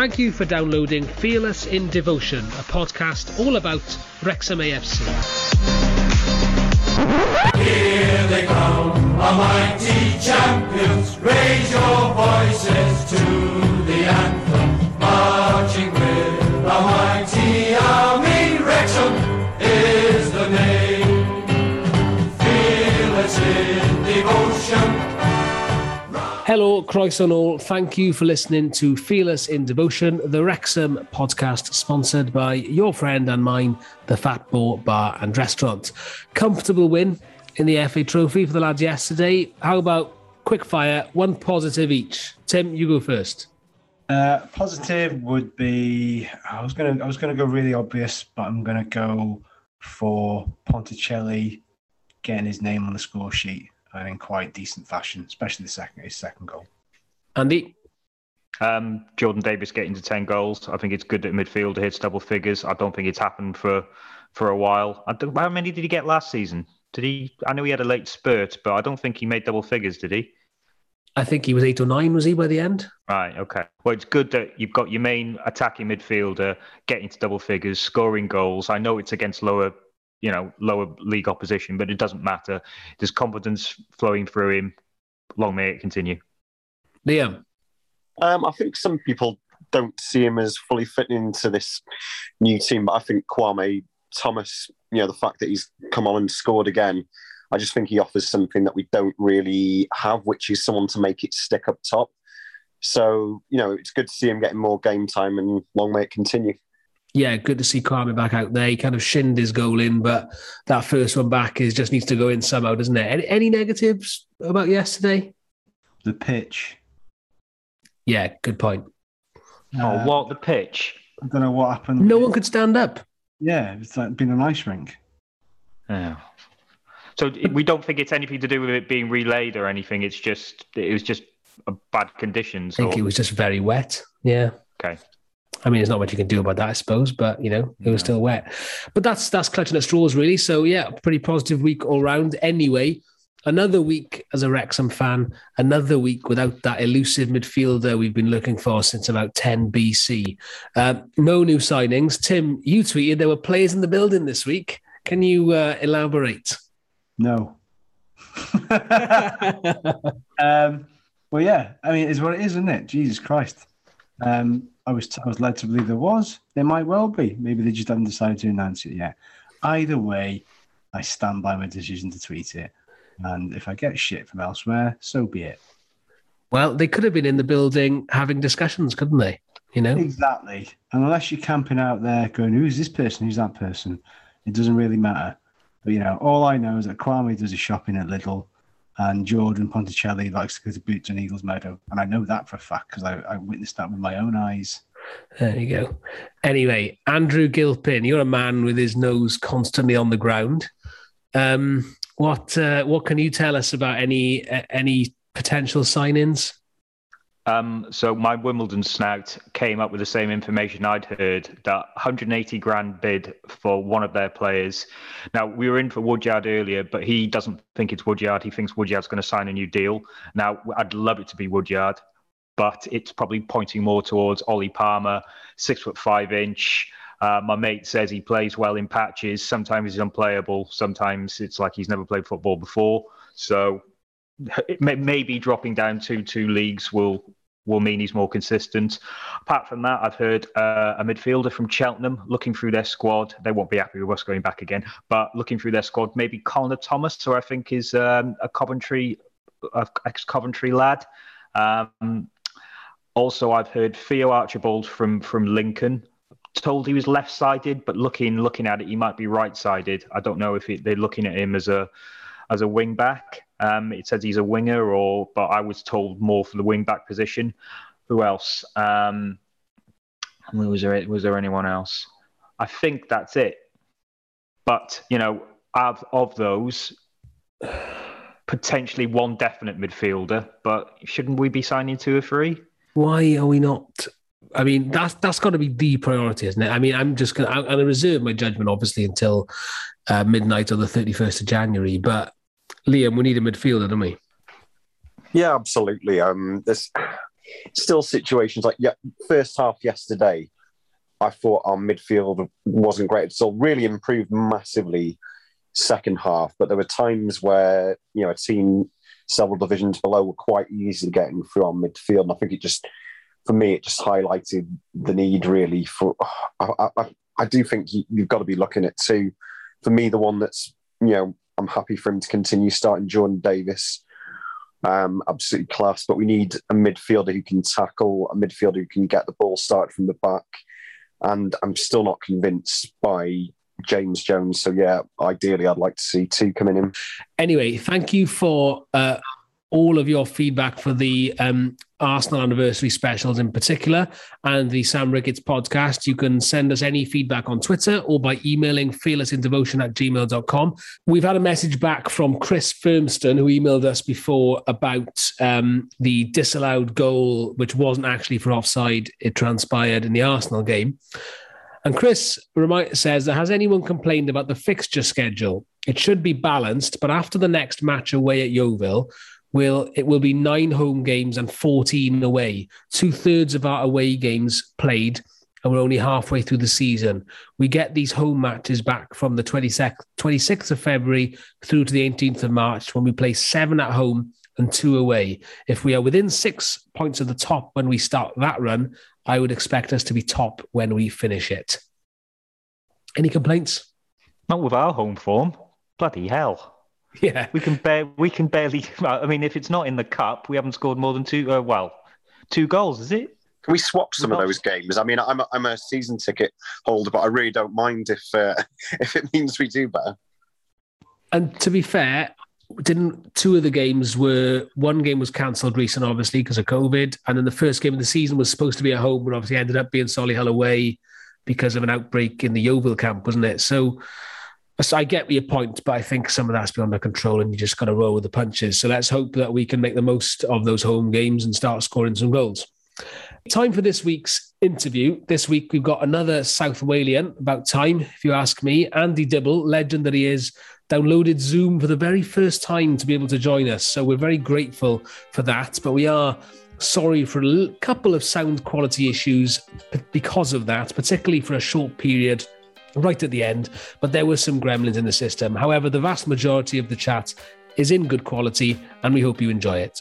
Thank you for downloading Fearless in Devotion, a podcast all about Wrexham AFC. Here they come, a mighty champions. Raise your voices to the anthem, marching Hello, Croeso all. Thank you for listening to Fearless in Devotion, the Wrexham podcast sponsored by your friend and mine, the Fat Boar Bar and Restaurant. Comfortable win in the FA Trophy for the lads yesterday. How about quick fire, one positive each? Tim, you go first. Uh, positive would be I was gonna I was gonna go really obvious, but I'm gonna go for Ponticelli getting his name on the score sheet and in quite decent fashion, especially the second his second goal. Andy? Um, Jordan Davis getting to 10 goals. I think it's good that midfielder hits double figures. I don't think it's happened for for a while. I don't, how many did he get last season? Did he? I know he had a late spurt, but I don't think he made double figures, did he? I think he was eight or nine, was he, by the end? Right, okay. Well, it's good that you've got your main attacking midfielder getting to double figures, scoring goals. I know it's against lower you know lower league opposition, but it doesn't matter. There's confidence flowing through him. Long may it continue. Liam, um, I think some people don't see him as fully fitting into this new team, but I think Kwame Thomas, you know, the fact that he's come on and scored again, I just think he offers something that we don't really have, which is someone to make it stick up top. So, you know, it's good to see him getting more game time and long may it continue yeah, good to see Kwame back out there. He kind of shinned his goal in, but that first one back is just needs to go in somehow, doesn't it? Any, any negatives about yesterday? The pitch. Yeah, good point. Uh, oh, what the pitch? I don't know what happened. No one could stand up. Yeah, it's like been an ice rink. Yeah. So we don't think it's anything to do with it being relayed or anything. It's just it was just bad conditions. I think or... it was just very wet. Yeah. Okay. I mean, there's not much you can do about that, I suppose, but you know, it was still wet. But that's that's clutching at straws, really. So yeah, pretty positive week all round. Anyway, another week as a Wrexham fan, another week without that elusive midfielder we've been looking for since about 10 BC. Um, no new signings. Tim, you tweeted there were players in the building this week. Can you uh, elaborate? No. um, well, yeah. I mean, it's what it is, isn't it? Jesus Christ. Um, I was I was led to believe there was. There might well be. Maybe they just haven't decided to announce it yet. Either way, I stand by my decision to tweet it. And if I get shit from elsewhere, so be it. Well, they could have been in the building having discussions, couldn't they? You know exactly. And unless you're camping out there going, "Who's this person? Who's that person?" It doesn't really matter. But you know, all I know is that Kwame does his shopping at Lidl, and Jordan Ponticelli likes to go to Boots and Eagles Meadow, and I know that for a fact because I, I, witnessed that with my own eyes. There you go. Anyway, Andrew Gilpin, you're a man with his nose constantly on the ground. Um, what uh, what can you tell us about any uh, any potential sign-ins? Um, so my Wimbledon snout came up with the same information I'd heard that 180 grand bid for one of their players. Now we were in for Woodyard earlier, but he doesn't think it's Woodyard. He thinks Woodyard's going to sign a new deal. Now I'd love it to be Woodyard, but it's probably pointing more towards Ollie Palmer, six foot five inch. Uh, my mate says he plays well in patches. Sometimes he's unplayable. Sometimes it's like he's never played football before. So may, maybe dropping down to two leagues will will mean he's more consistent. Apart from that, I've heard uh, a midfielder from Cheltenham looking through their squad. They won't be happy with us going back again, but looking through their squad, maybe Connor Thomas, who I think is um, a Coventry, ex Coventry lad. Um, also, I've heard Theo Archibald from from Lincoln. Told he was left-sided, but looking looking at it, he might be right-sided. I don't know if they're looking at him as a as a wing back. Um, it says he's a winger, or but I was told more for the wing back position. Who else? Um, was there was there anyone else? I think that's it. But you know, of of those, potentially one definite midfielder. But shouldn't we be signing two or three? Why are we not? I mean, that's that's got to be the priority, isn't it? I mean, I'm just gonna I'm gonna reserve my judgment, obviously, until uh, midnight on the 31st of January. But Liam, we need a midfielder, don't we? Yeah, absolutely. Um, there's still situations like yeah, first half yesterday, I thought our midfield wasn't great. So really improved massively second half, but there were times where you know a team several divisions below were quite easily getting through our midfield, and I think it just for me it just highlighted the need really for. I, I, I do think you, you've got to be looking at two. For me, the one that's you know I'm happy for him to continue starting Jordan Davis. Um, absolutely class, but we need a midfielder who can tackle, a midfielder who can get the ball started from the back. And I'm still not convinced by James Jones. So yeah, ideally, I'd like to see two coming in. Anyway, thank you for uh, all of your feedback for the um, Arsenal anniversary specials in particular and the Sam Ricketts podcast. You can send us any feedback on Twitter or by emailing fearlessindevotion at gmail.com. We've had a message back from Chris Firmston, who emailed us before about um, the disallowed goal, which wasn't actually for offside. It transpired in the Arsenal game. And Chris says, Has anyone complained about the fixture schedule? It should be balanced, but after the next match away at Yeovil, will it will be nine home games and 14 away. Two thirds of our away games played, and we're only halfway through the season. We get these home matches back from the 26th, 26th of February through to the 18th of March when we play seven at home and two away. If we are within six points of the top when we start that run, I would expect us to be top when we finish it. Any complaints? Not with our home form. Bloody hell. Yeah, we can bear. We can barely. I mean, if it's not in the cup, we haven't scored more than two. Uh, well, two goals, is it? Can we swap some of those games? I mean, I'm a, I'm a season ticket holder, but I really don't mind if uh, if it means we do better. And to be fair, didn't two of the games were one game was cancelled recently, obviously because of COVID, and then the first game of the season was supposed to be at home, but obviously ended up being Solihull away because of an outbreak in the Yeovil camp, wasn't it? So, so I get your point, but I think some of that's beyond our control, and you just got to roll with the punches. So let's hope that we can make the most of those home games and start scoring some goals. Time for this week's interview. This week we've got another South Walian, about time, if you ask me. Andy Dibble, legend that he is, downloaded Zoom for the very first time to be able to join us. So we're very grateful for that. But we are sorry for a couple of sound quality issues because of that, particularly for a short period right at the end. But there were some gremlins in the system. However, the vast majority of the chat is in good quality, and we hope you enjoy it.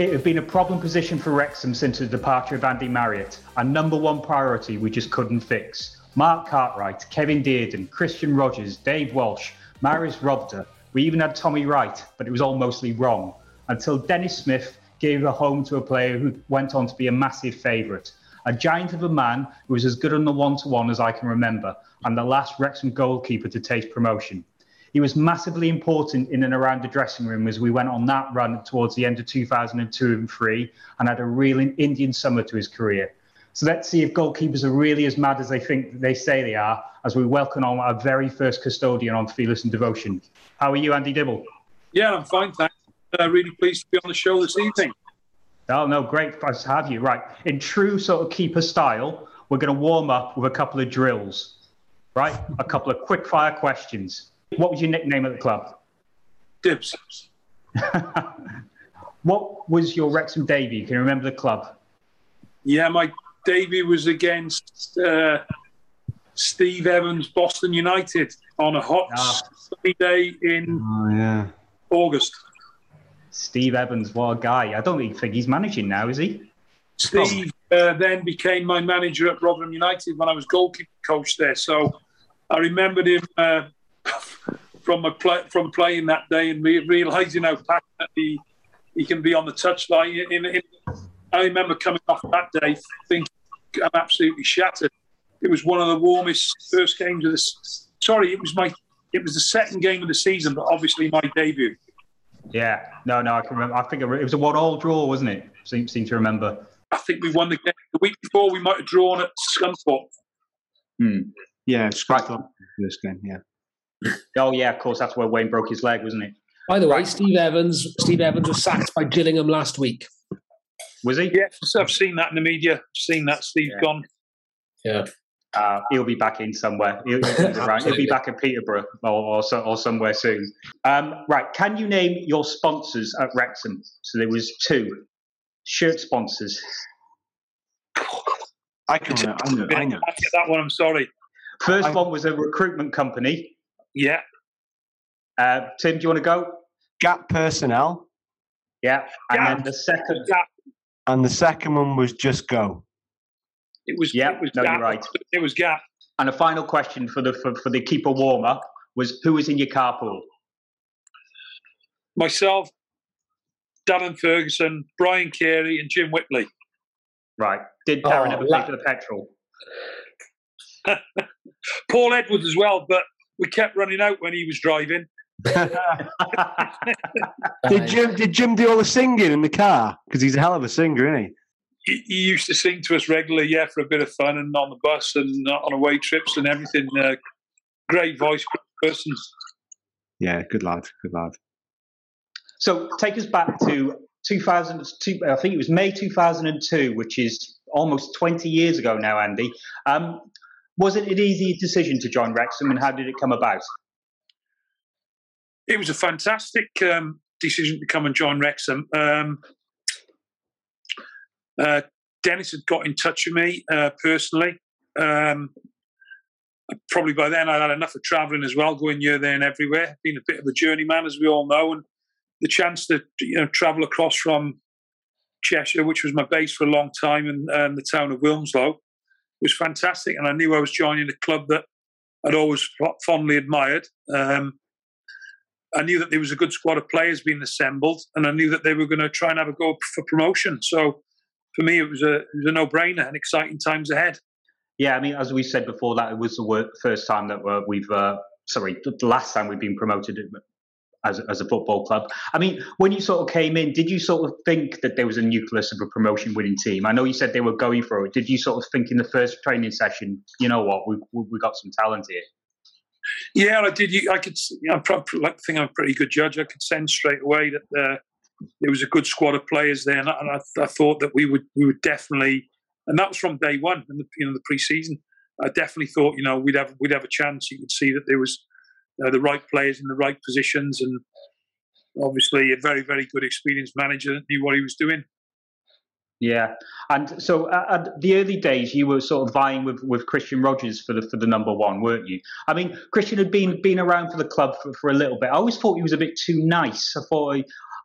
It had been a problem position for Wrexham since the departure of Andy Marriott, a number one priority we just couldn't fix. Mark Cartwright, Kevin Dearden, Kristian Rogers, Dave Walsh, Marius Rovde. We even had Tommy Wright, but it was all mostly wrong. Until Dennis Smith gave a home to a player who went on to be a massive favourite. A giant of a man who was as good on the one to one as I can remember, and the last Wrexham goalkeeper to taste promotion. He was massively important in and around the dressing room as we went on that run towards the end of 2002 and 3 and had a real Indian summer to his career. So let's see if goalkeepers are really as mad as they think they say they are as we welcome on our very first custodian on Fearless and Devotion. How are you, Andy Dibble? Yeah, I'm fine, thanks. Uh, really pleased to be on the show this evening. Oh, no, great. To have you. Right. In true sort of keeper style, we're going to warm up with a couple of drills, right? A couple of quick fire questions. What was your nickname at the club? Dibs. what was your Wrexham debut? Can you remember the club? Yeah, my debut was against uh, Steve Evans, Boston United, on a hot ah. sunny day in oh, yeah. August. Steve Evans, what a guy! I don't even think he's managing now, is he? Steve uh, then became my manager at Rotherham United when I was goalkeeper coach there. So I remembered him uh, from a play, from playing that day and re- realizing how passionate he, he can be on the touchline. In, in, I remember coming off that day thinking I'm absolutely shattered. It was one of the warmest first games of this. Sorry, it was my it was the second game of the season, but obviously my debut. Yeah, no, no, I can remember. I think it was a one-all draw, wasn't it? Seem, seem to remember. I think we won the game the week before. We might have drawn at Scunthorpe. Hmm. Yeah, Scunthorpe this game. Yeah. Oh yeah, of course. That's where Wayne broke his leg, wasn't it? By the way, Steve Evans. Steve Evans was sacked by Gillingham last week. Was he? Yes, I've seen that in the media. I've seen that. Steve yeah. gone. Yeah. Uh, he'll be back in somewhere. He'll, he'll, be, he'll be back in Peterborough or, or, so- or somewhere soon. Um, right, can you name your sponsors at Wrexham? So there was two shirt sponsors. I can. I know. I know. I that one. I'm sorry. First I- one was a recruitment company. Yeah, Uh, Tim, do you want to go? Gap personnel, Yeah. And Gap. then the second, Gap. and the second one was just go. It was. Yeah, it was no, you're right. It was Gap. and a final question for the for, for the keeper warmer was who was in your carpool? Myself, Darren Ferguson, Brian Carey, and Jim Whitley. Right. Did oh, Darren Oh, ever la- pay for the petrol? Paul Edwards as well, but we kept running out when he was driving. Did Jim? Did Jim do all the singing in the car? Because he's a hell of a singer, isn't he? He, he used to sing to us regularly, yeah, for a bit of fun and on the bus and uh, on away trips and everything. Uh, great voice, great person. Yeah, good lad. Good lad. So take us back to 2002. I think it was May 2002, which is almost 20 years ago now. Andy, um, was it an easy decision to join Wrexham, and how did it come about? It was a fantastic um, decision to come and join Wrexham. Um, uh, Dennis had got in touch with me uh, personally. Um, probably by then I'd had enough of travelling as well, going here, there, and everywhere. Been a bit of a journeyman, as we all know, and the chance to you know travel across from Cheshire, which was my base for a long time, and um, the town of Wilmslow, was fantastic. And I knew I was joining a club that I'd always fondly admired. Um, I knew that there was a good squad of players being assembled, and I knew that they were going to try and have a go for promotion. So for me, it was a it was a no brainer and exciting times ahead. Yeah, I mean, as we said before, that it was the first time that uh, we've, uh, sorry, the last time we've been promoted as, as a football club. I mean, when you sort of came in, did you sort of think that there was a nucleus of a promotion winning team? I know you said they were going for it. Did you sort of think in the first training session, you know what, we we got some talent here? Yeah, I did. You, I could. I think I'm a pretty good judge. I could sense straight away that uh, there was a good squad of players there, and I, I, thought that we would we would definitely. And that was from day one in the you know the pre-season. I definitely thought you know we'd have we'd have a chance. You could see that there was uh, the right players in the right positions, and obviously a very very good experienced manager that knew what he was doing. Yeah, and so uh, at the early days, you were sort of vying with, with Kristian Rogers for the for the number one, weren't you? I mean, Kristian had been been around for the club for, for a little bit. I always thought he was a bit too nice. I thought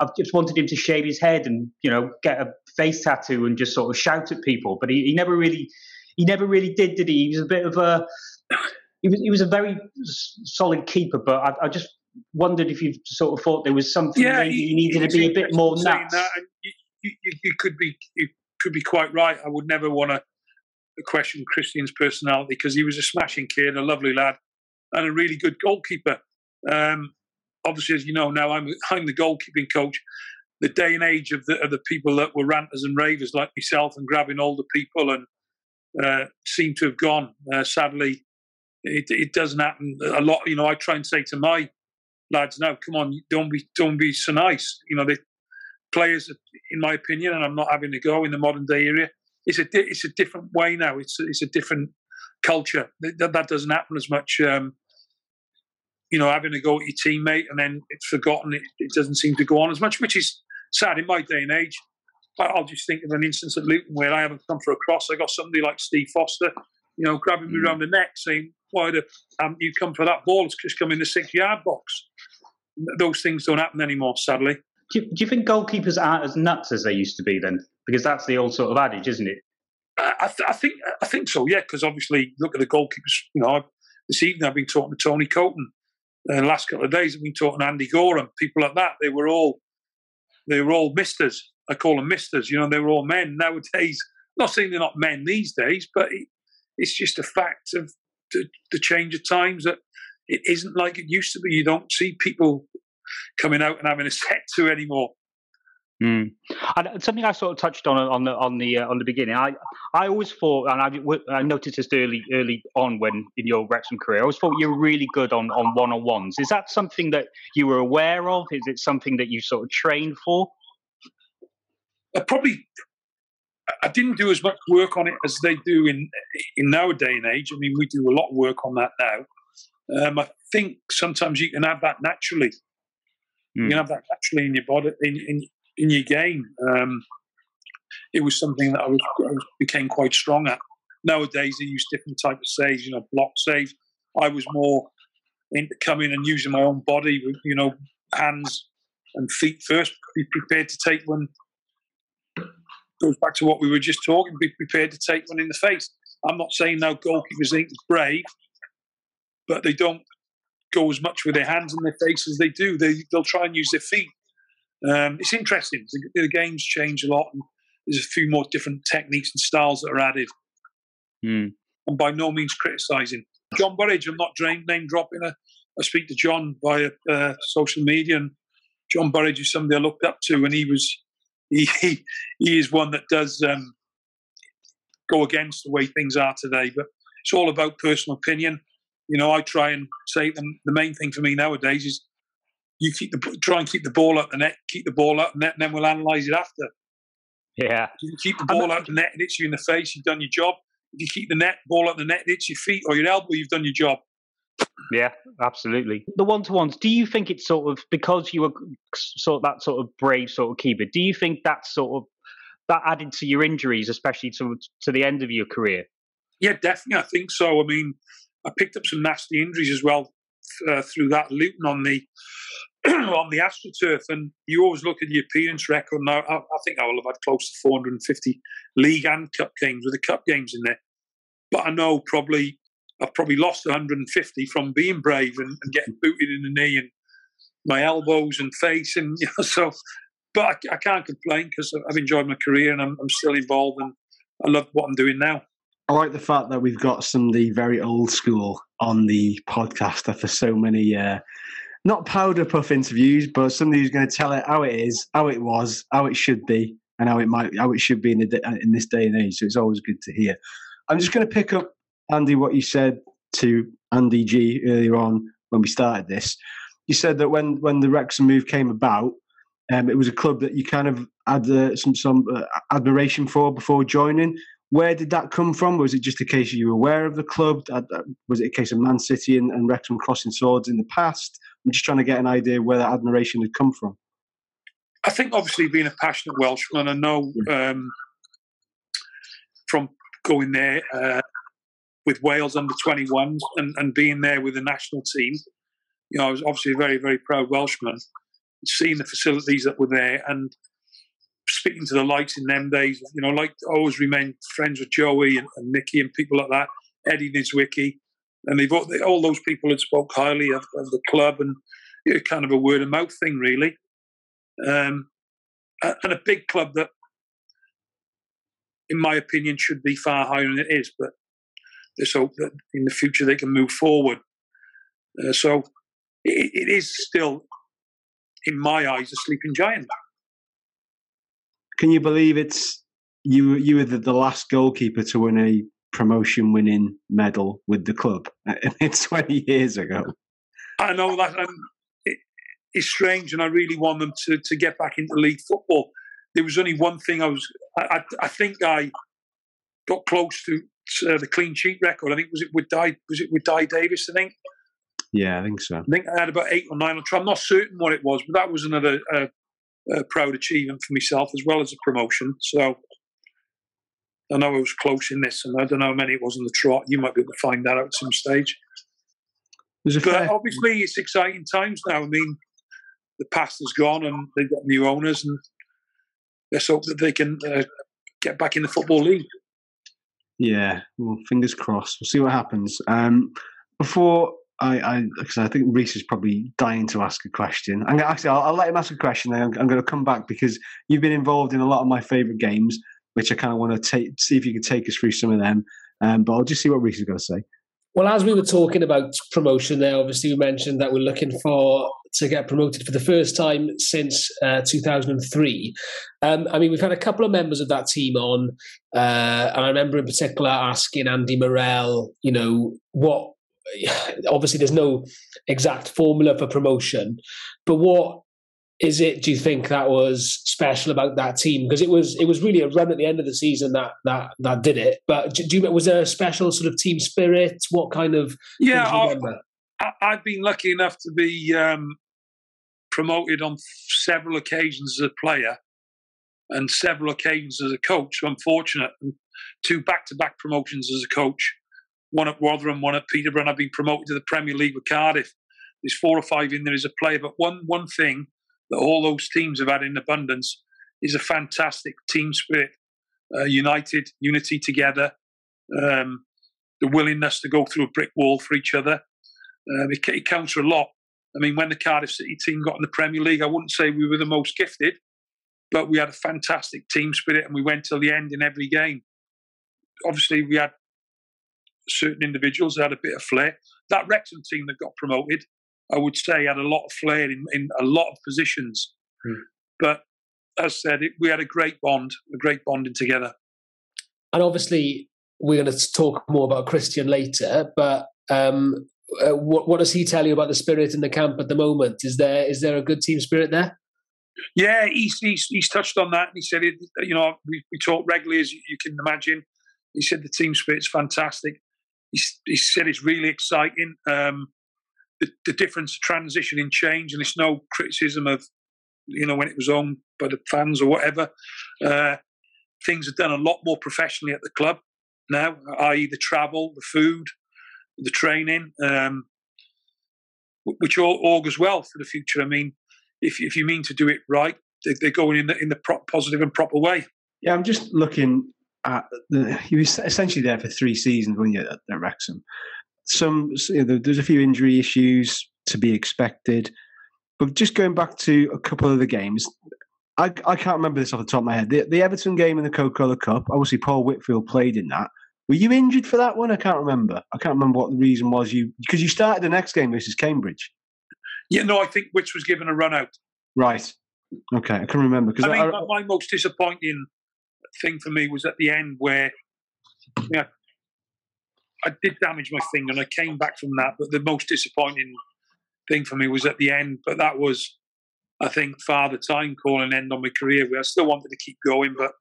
I just wanted him to shave his head and you know get a face tattoo and just sort of shout at people, but he, he never really he never really did, did he? He was a bit of a he was he was a very solid keeper, but I, I just wondered if you sort of thought there was something maybe he needed to be a bit more nuts. That, you, you, you- you could be you could be quite right. I would never want to question Kristian's personality because he was a smashing kid, a lovely lad, and a really good goalkeeper. Um, obviously, as you know now, I'm I'm the goalkeeping coach. The day and age of the of the people that were ranters and ravers like myself and grabbing older people and uh, seem to have gone. Uh, sadly, it, it doesn't happen a lot. You know, I try and say to my lads now, come on, don't be don't be so nice. You know, the players, in my opinion, and I'm not having to go in the modern day area. It's a it's a different way now. It's a, it's a different culture. That, that doesn't happen as much. Um, you know, having a go at your teammate and then it's forgotten. It, it doesn't seem to go on as much, which is sad in my day and age. I'll just think of an instance at Luton where I haven't come for a cross. I got somebody like Steve Foster, you know, grabbing me mm. around the neck saying, "Why the haven't you come for that ball? It's just come in the six-yard box." Those things don't happen anymore, sadly. Do you, do you think goalkeepers aren't as nuts as they used to be then? Because that's the old sort of adage, isn't it? I, I th- I think I think so, yeah. Because obviously, look at the goalkeepers. You know, I've, this evening I've been talking to Tony Coton. The last couple of days I've been talking to Andy Goram. People like that. They were all they were all misters. I call them misters. You know, they were all men. Nowadays, not saying they're not men these days, but it, it's just a fact of the, the change of times that it isn't like it used to be. You don't see people coming out and having a set to anymore. Mm. And something I sort of touched on on the on the uh, on the beginning. I I always thought, and I, I noticed this early early on when in your Wrexham career, I always thought you were really good on on one on ones. Is that something that you were aware of? Is it something that you sort of trained for? I probably I didn't do as much work on it as they do in in our day and age. I mean, we do a lot of work on that now. Um, I think sometimes you can have that naturally. Mm. You can have that naturally in your body, in in, in your game. Um, it was something that I, was, I became quite strong at. Nowadays, they use different type of saves. You know, block saves. I was more into coming and using my own body, you know, hands and feet first. Be prepared to take one goes back to what we were just talking. Be prepared to take one in the face. I'm not saying now goalkeepers ain't brave, but they don't go as much with their hands in their face as they do. They they'll try and use their feet. Um, it's interesting. The, the games change a lot, and there's a few more different techniques and styles that are added. Hmm. And by no means criticising John Burridge. I'm not name, name dropping. I, I speak to John via uh, social media, and John Burridge is somebody I looked up to, and he was he he, he is one that does um, go against the way things are today. But it's all about personal opinion. You know, I try and say them. The main thing for me nowadays is you keep the try and keep the ball up the net, keep the ball up the net, and then we'll analyse it after. Yeah. If you keep the ball up the net and hits you in the face, you've done your job. If you keep the net ball up the net, and hits your feet or your elbow, you've done your job. Yeah, absolutely. The one to ones, do you think it's sort of because you were sort of that sort of brave sort of keeper, do you think that sort of that added to your injuries, especially to to the end of your career? Yeah, definitely. I think so. I mean, I picked up some nasty injuries as well uh, through that Luton on the on the AstroTurf, and you always look at the appearance record. Now, I, I think I will have had close to 450 league and cup games with the cup games in there. But I know probably I've probably lost 150 from being brave and, and getting booted in the knee and my elbows and face, and you know, so. But I, I can't complain because I've enjoyed my career and I'm, I'm still involved and I love what I'm doing now. I like the fact that we've got somebody very old school on the podcast after so many, uh, not powder puff interviews, but somebody who's going to tell it how it is, how it was, how it should be, and how it might, how it should be in, the, in this day and age. So it's always good to hear. I'm just going to pick up Andy what you said to Andy G earlier on when we started this. You said that when when the Wrexham move came about, um, it was a club that you kind of had uh, some some uh, admiration for before joining. Where did that come from? Was it just a case you were aware of the club? Was it a case of Man City and, and Wrexham crossing swords in the past? I'm just trying to get an idea where that admiration had come from. I think obviously being a passionate Welshman, I know um, from going there uh, with Wales under 21s and, and being there with the national team, you know, I was obviously a very, very proud Welshman. Seeing the facilities that were there and speaking to the likes in them days, you know, like I always remain friends with Joey and, and Nicky and people like that, Eddie Niedzwiecki. And they've all, all those people had spoke highly of, of the club and you know, kind of a word of mouth thing, really. Um, and a big club that, in my opinion, should be far higher than it is. But let's hope that in the future they can move forward. Uh, so it, it is still, in my eyes, a sleeping giant. Can you believe it's you? You were the, the last goalkeeper to win a promotion-winning medal with the club. It's twenty years ago. I know that. Um, it, it's strange, and I really want them to, to get back into league football. There was only one thing I was. I, I, I think I got close to uh, the clean sheet record. I think was it with Di, was it with Dai Davies? I think. Yeah, I think so. I think I had about eight or nine. I'm not certain what it was, but that was another uh, uh, proud achievement for myself as well as a promotion. So I know I was close in this, and I don't know how many it was in the trot. You might be able to find that out at some stage. But fair... obviously, it's exciting times now. I mean, the past is gone, and they've got new owners, and let's hope that they can uh, get back in the football league. Yeah, well, fingers crossed. We'll see what happens. Um, before I, I, because I think Reese is probably dying to ask a question. Gonna, actually, I'll, I'll, let him ask a question. I'm, I'm going to come back because you've been involved in a lot of my favourite games, which I kind of want to take, see if you can take us through some of them. Um, but I'll just see what Reese is going to say. Well, as we were talking about promotion there, obviously we mentioned that we're looking for to get promoted for the first time since uh, 2003. Um, I mean, we've had a couple of members of that team on, uh, and I remember in particular asking Andy Morrell, you know, what obviously there's no exact formula for promotion, but what is it? Do you think that was special about that team? Because it was it was really a run at the end of the season that that that did it. But do, do you was there a special sort of team spirit? What kind of Yeah, you I- remember? I, I've been lucky enough to be um, promoted on several occasions as a player and several occasions as a coach. So I'm fortunate. And two back-to-back promotions as a coach. One at Rotherham, one at Peterborough. And I've been promoted to the Premier League with Cardiff. There's four or five in there as a player. But one one thing that all those teams have had in abundance is a fantastic team spirit, uh, united, unity together, um, the willingness to go through a brick wall for each other. Um, it, it counts for a lot. I mean, when the Cardiff City team got in the Premier League, I wouldn't say we were the most gifted, but we had a fantastic team spirit and we went till the end in every game. Obviously, we had certain individuals had a bit of flair. That Wrexham team that got promoted, I would say, had a lot of flair in, in a lot of positions. Hmm. But as I said, it, we had a great bond, a great bonding together. And obviously, we're going to talk more about Christian later. But um, uh, what what does he tell you about the spirit in the camp at the moment? Is there is there a good team spirit there? Yeah, he's, he's he's touched on that. And he said, it, you know, we, we talk regularly, as you can imagine. He said the team spirit's fantastic. He, he said it's really exciting. Um, the, the difference, transition in change, and it's no criticism of, you know, when it was owned by the fans or whatever. Uh, things are done a lot more professionally at the club now, i.e., the travel, the food, the training, um, which all augurs well for the future. I mean, if if you mean to do it right, they, they're going in the in the pro- positive and proper way. Yeah, I'm just looking at the. He was essentially there for three seasons, wasn't you, at, at Wrexham? Some, you know, there's a few injury issues to be expected, but just going back to a couple of the games, I, I can't remember this off the top of my head. The, the Everton game in the Coca-Cola Cup, obviously Paul Whitfield played in that. Were you injured for that one? I can't remember. I can't remember what the reason was. You because you started the next game versus Cambridge, Yeah, no, I think Which was given a run out. right? Okay, I can remember because I mean, my, my most disappointing thing for me was at the end where yeah, I did damage my finger and I came back from that. But the most disappointing thing for me was at the end. But that was, I think, father time calling end on my career. Where I still wanted to keep going, but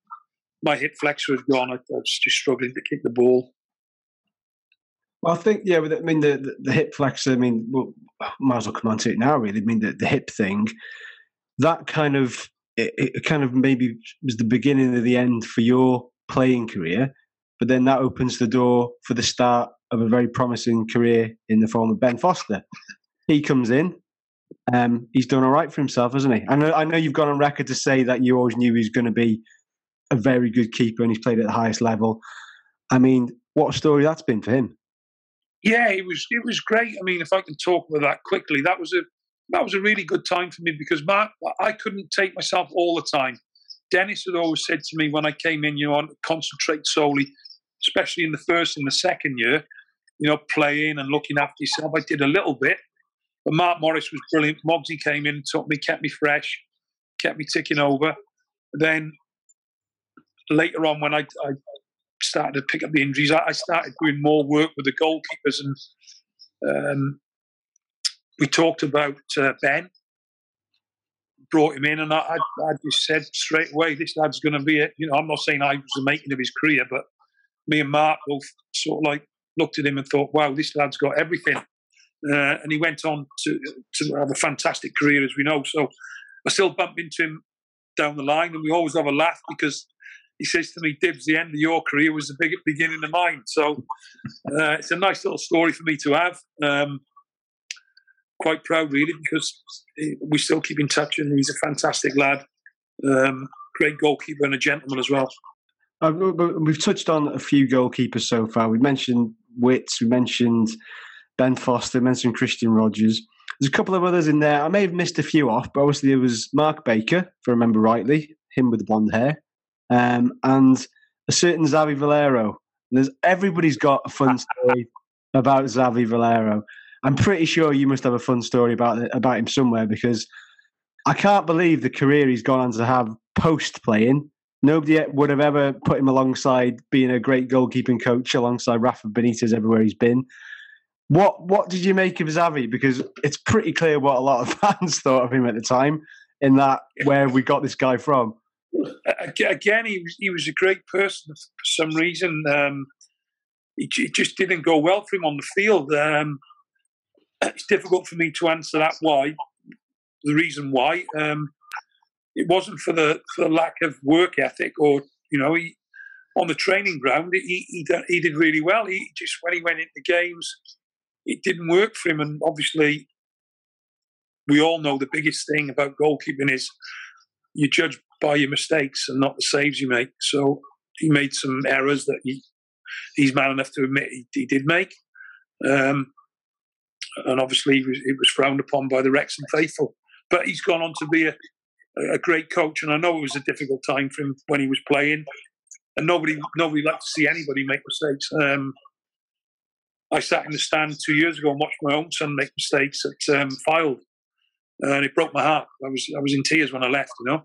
my hip flexor was gone. I, was just struggling to kick the ball. Well, I think yeah. I mean the, the the hip flexor. I mean, well, might as well come on to it now. Really, I mean the, the hip thing. That kind of it, it kind of maybe was the beginning of the end for your playing career, but then that opens the door for the start of a very promising career in the form of Ben Foster. He comes in. Um, he's done all right for himself, hasn't he? I know. I know you've gone on record to say that you always knew he was going to be a very good keeper, and he's played at the highest level. I mean, what a story that's been for him. Yeah, it was it was great. I mean, if I can talk about that quickly, that was a that was a really good time for me because Mark, I couldn't take myself all the time. Dennis had always said to me when I came in, you know, concentrate solely, especially in the first and the second year, you know, playing and looking after yourself. I did a little bit, but Mark Morris was brilliant. Mogsy came in, taught me, kept me fresh, kept me ticking over. Then later on, when I, I started to pick up the injuries, I, I started doing more work with the goalkeepers, and um, we talked about uh, Ben. Brought him in, and I, I, just said straight away, "This lad's going to be it." You know, I'm not saying I was the making of his career, but me and Mark both sort of like looked at him and thought, "Wow, this lad's got everything." Uh, and he went on to to have a fantastic career, as we know. So I still bump into him down the line, and we always have a laugh because he says to me, "Dibs, the end of your career was the big beginning of mine." So uh, it's a nice little story for me to have. Um, quite proud, really, because we still keep in touch, and he's a fantastic lad, um, great goalkeeper and a gentleman as well. Uh, We've touched on a few goalkeepers so far. We mentioned Wits, we mentioned Ben Foster, we mentioned Kristian Rogers. There's a couple of others in there. I may have missed a few off, but obviously there was Mark Baker, if I remember rightly, him with the blonde hair, um, and a certain Xavi Valero. There's everybody's got a fun story about Xavi Valero. I'm pretty sure you must have a fun story about about him somewhere because I can't believe the career he's gone on to have post playing. Nobody would have ever put him alongside being a great goalkeeping coach alongside Rafa Benitez everywhere he's been. What what did you make of Xavi? Because it's pretty clear what a lot of fans thought of him at the time. in that where we got this guy from. Again, he was he was a great person for some reason. Um, it, it, just didn't go well for him on the field. Um, it's difficult for me to answer that why. The reason why um, it wasn't for the for the lack of work ethic or you know he on the training ground he he, he did really well. He just when he went into games, it didn't work for him, and obviously we all know the biggest thing about goalkeeping is you judge by your mistakes and not the saves you make. So he made some errors that he he's man enough to admit he, he did make. Um, and obviously it was, it was, frowned upon by the Wrexham faithful. But he's gone on to be a, a great coach, and I know it was a difficult time for him when he was playing, and nobody nobody liked to see anybody make mistakes. Um, I sat in the stand two years ago and watched my own son make mistakes at um, Fylde, and it broke my heart. I was I was in tears when I left. You know.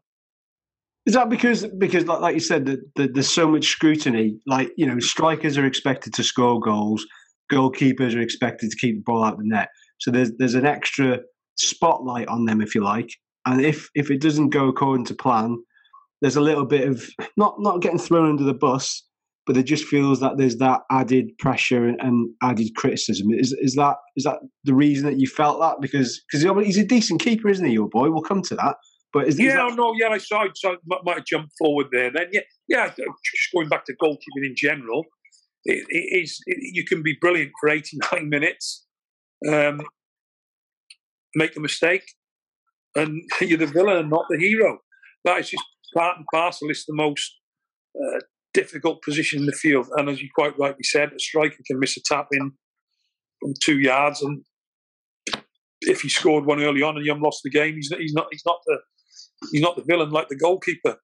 Is that because because like, like you said that the, there's so much scrutiny? Like you know, strikers are expected to score goals, goalkeepers are expected to keep the ball out of the net. So there's there's an extra spotlight on them, if you like. And if if it doesn't go according to plan, there's a little bit of not not getting thrown under the bus, but it just feels that there's that added pressure and, and added criticism. Is is that is that the reason that you felt that? Because because he's a decent keeper, isn't he, your boy? We'll come to that. But is, yeah, is that... no, yeah, I saw, I saw might have jumped forward there. Then, yeah, yeah, just going back to goalkeeping in general, it, it is it, you can be brilliant for 89 minutes, um, make a mistake, and you're the villain and not the hero. That is just part and parcel. It's the most uh, difficult position in the field, and as you quite rightly said, a striker can miss a tap in from two yards, and if he scored one early on and you lost the game, he's, he's not he's not the he's not the villain like the goalkeeper.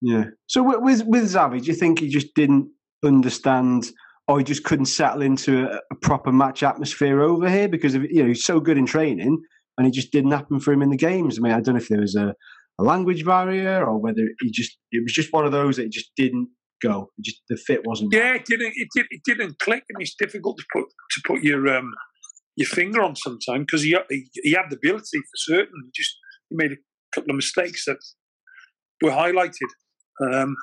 Yeah. So with with Xavi, do you think he just didn't understand, or he just couldn't settle into a, a proper match atmosphere over here because of you know he's so good in training, and it just didn't happen for him in the games. I mean, I don't know if there was a, a language barrier or whether he just it was just one of those that just didn't go. It just the fit wasn't. Yeah, it didn't. It, did, it didn't click, and it's difficult to put to put your um your finger on sometimes because he, he, he had the ability for certain. He just he made a couple of mistakes that were highlighted, um,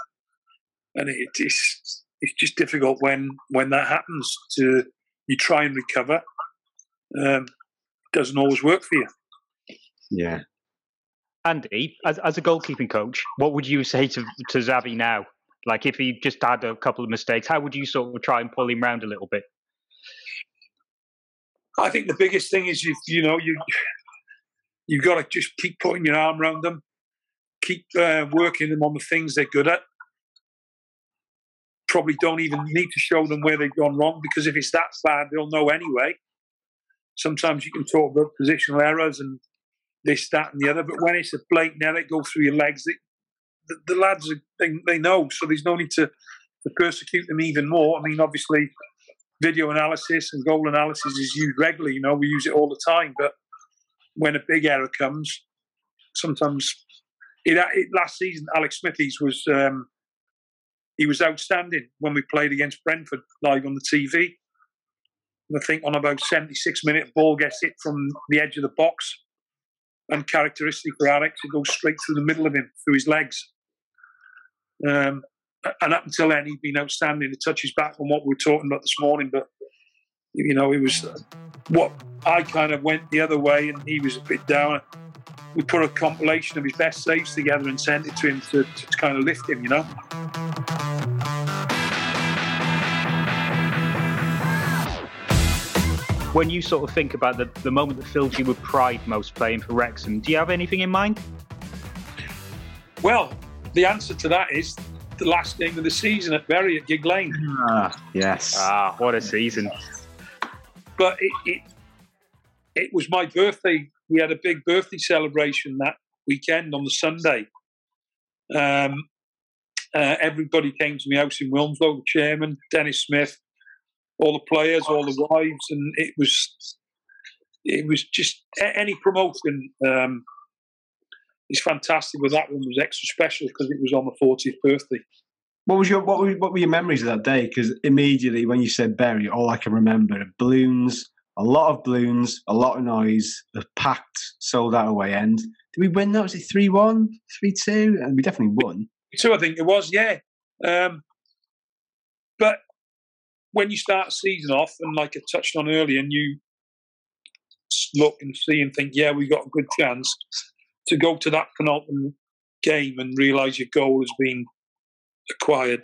and it, it's it's just difficult when when that happens. To you try and recover, um, doesn't always work for you. Yeah. Andy, as, as a goalkeeping coach, what would you say to to Xavi now? Like if he just had a couple of mistakes, how would you sort of try and pull him round a little bit? I think the biggest thing is you you know you you've got to just keep putting your arm around them, keep uh, working them on the things they're good at. Probably don't even need to show them where they've gone wrong because if it's that bad, they'll know anyway. Sometimes you can talk about positional errors and this, that, and the other, but when it's a blatant error, go through your legs. They, the, the, lads, they, they know, so there's no need to, to persecute them even more. I mean, obviously, video analysis and goal analysis is used regularly. You know, we use it all the time, but when a big error comes, sometimes it, it, last season Alex Smithies was um, he was outstanding when we played against Brentford live on the TV. I think on about 76 minute ball gets hit from the edge of the box, and characteristic for Alex, it goes straight through the middle of him through his legs. Um, and up until then, he'd been outstanding. It touches back on what we were talking about this morning, but you know, it was what I kind of went the other way, and he was a bit down. We put a compilation of his best saves together and sent it to him to, to kind of lift him, you know. When you sort of think about the, the moment that fills you with pride most playing for Wrexham, do you have anything in mind? Well, the answer to that is the last game of the season at Bury at Gigg Lane. Ah, yes. Ah, what a season. But it, it, it was my birthday. We had a big birthday celebration that weekend on the Sunday. Um, uh, everybody came to my house in Wilmslow, the chairman, Dennis Smith, all the players, all the wives, and it was it was just any promotion um, is fantastic, but that one was extra special because it was on the 40th birthday. What was your what were, what were your memories of that day? Because immediately when you said Bury, all I can remember are balloons, a lot of balloons, a lot of noise, a packed, sold out away end. Did we win that? Was it 3 1, 3 2? And we definitely won. 2, I think it was, yeah. Um, but when you start season off, and like I touched on earlier, and you look and see and think, yeah, we got a good chance to go to that penultimate game and realise your goal has been acquired.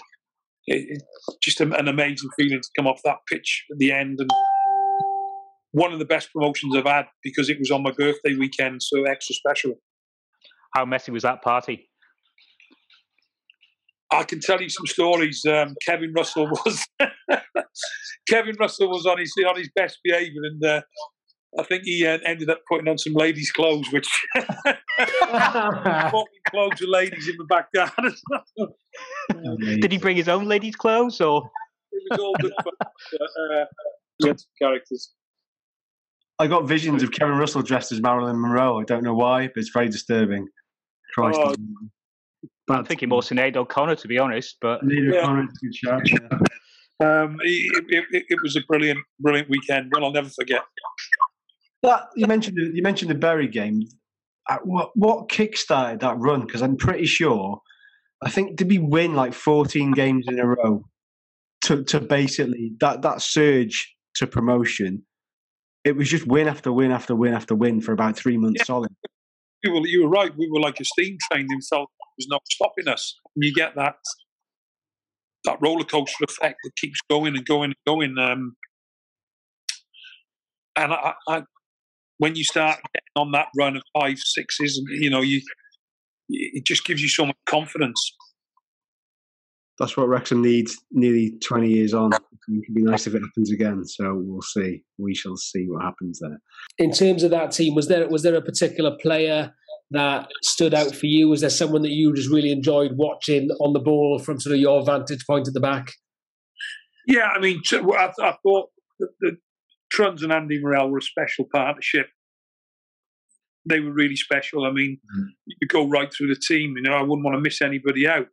It, it's just a, an amazing feeling to come off that pitch at the end and one of the best promotions I've had because it was on my birthday weekend, so extra special. How messy was that party? I can tell you some stories. Um, Kevin Russell was Kevin Russell was on his on his best behaviour, and uh, I think he uh, ended up putting on some ladies' clothes, which clothes with ladies in the back garden. Did he bring his own ladies' clothes, or it was all good fun. Uh, we had some characters. I got visions of Kevin Russell dressed as Marilyn Monroe. I don't know why, but it's very disturbing. Christ. Oh, I'm thinking more Sinead O'Connor, to be honest. But Neither Yeah. Connor, good shout, yeah. Um, it, it, it, it was a brilliant, brilliant weekend. One I'll never forget. That you mentioned, the, you mentioned the Bury game. What what kickstarted that run? Because I'm pretty sure, I think did we win like 14 games in a row to to basically that that surge to promotion. It was just win after win after win after win for about three months Yeah. solid. You were, you were right. We were like a steam train. and felt was no stopping us. And you get that that roller coaster effect that keeps going and going and going. Um, and I, I, when you start getting on that run of five, sixes, and you know, you it just gives you so much confidence. That's what Wrexham needs nearly 20 years on. It could be nice if it happens again. So we'll see. We shall see what happens there. In terms of that team, was there was there a particular player that stood out for you? Was there someone that you just really enjoyed watching on the ball from sort of your vantage point at the back? Yeah, I mean, I thought that the Truns and Andy Morrell were a special partnership. They were really special. I mean, hmm. you could go right through the team. You know, I wouldn't want to miss anybody out.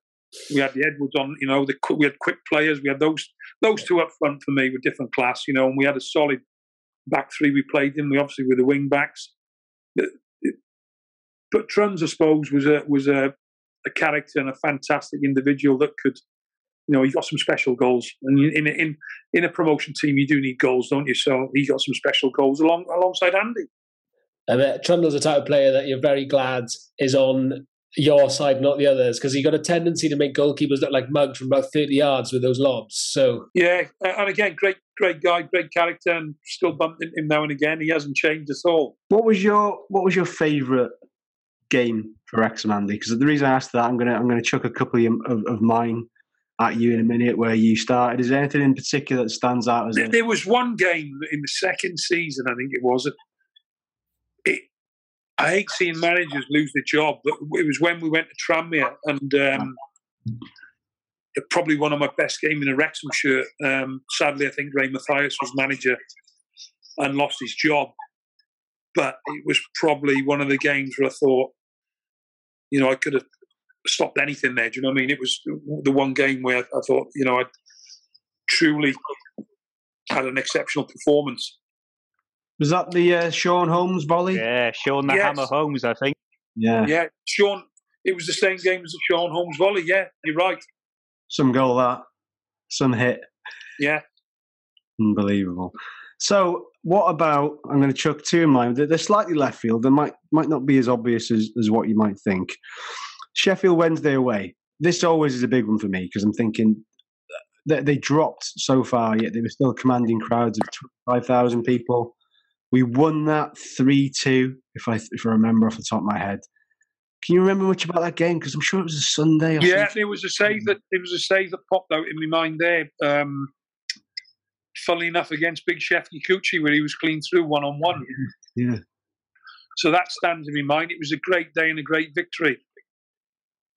We had the Edwards on. You know, the we had quick players. We had those those two up front for me were different class. You know, and we had a solid back three. We played in. We obviously were the wing backs. But Truns, I suppose, was a was a, a character and a fantastic individual that could you know, he got some special goals. And in in in a promotion team, you do need goals, don't you? So he got some special goals along alongside Andy. I mean, Trundle's the type of player that you're very glad is on your side, not the others, because he got a tendency to make goalkeepers look like mugs from about 30 yards with those lobs. So Yeah, uh, and again, great great guy, great character, and still bumping him now and again. He hasn't changed at all. What was your What was your favourite game for Wrexham, Andy? Because the reason I asked that, I'm gonna I'm gonna chuck a couple of, of, of mine at you in a minute. Where you started, is there anything in particular that stands out as There there was one game in the second season, I think it was. It, I hate seeing managers lose their job, but it was when we went to Tranmere, and um, probably one of my best games in a Wrexham shirt. Um, sadly, I think Ray Mathias was manager and lost his job. But it was probably one of the games where I thought, you know, I could have stopped anything there. Do you know what I mean? It was the one game where I thought, you know, I truly had an exceptional performance. Was that the uh, Shaun Holmes volley? yeah, Shaun the Yes. Hammer Holmes, I think. Yeah, Yeah, Shaun, it was the same game as the Shaun Holmes volley. Yeah, you're right. some goal that, some hit, Yeah. unbelievable. So, what about? I'm going to chuck two in mind. They're they're slightly left field. They might might not be as obvious as, as what you might think. Sheffield Wednesday away. This always is a big one for me because I'm thinking that they dropped so far, yet they were still commanding crowds of 5,000 people. We won that three two, if I if I remember off the top of my head. Can you remember much about that game? Because I'm sure it was a Sunday. Or Yeah, something. there was a save that there was a save that popped out in my mind there. Um, funnily enough, against Big Chef Kikuchi, where he was clean through one on one. yeah. So that stands in my mind. It was a great day and a great victory.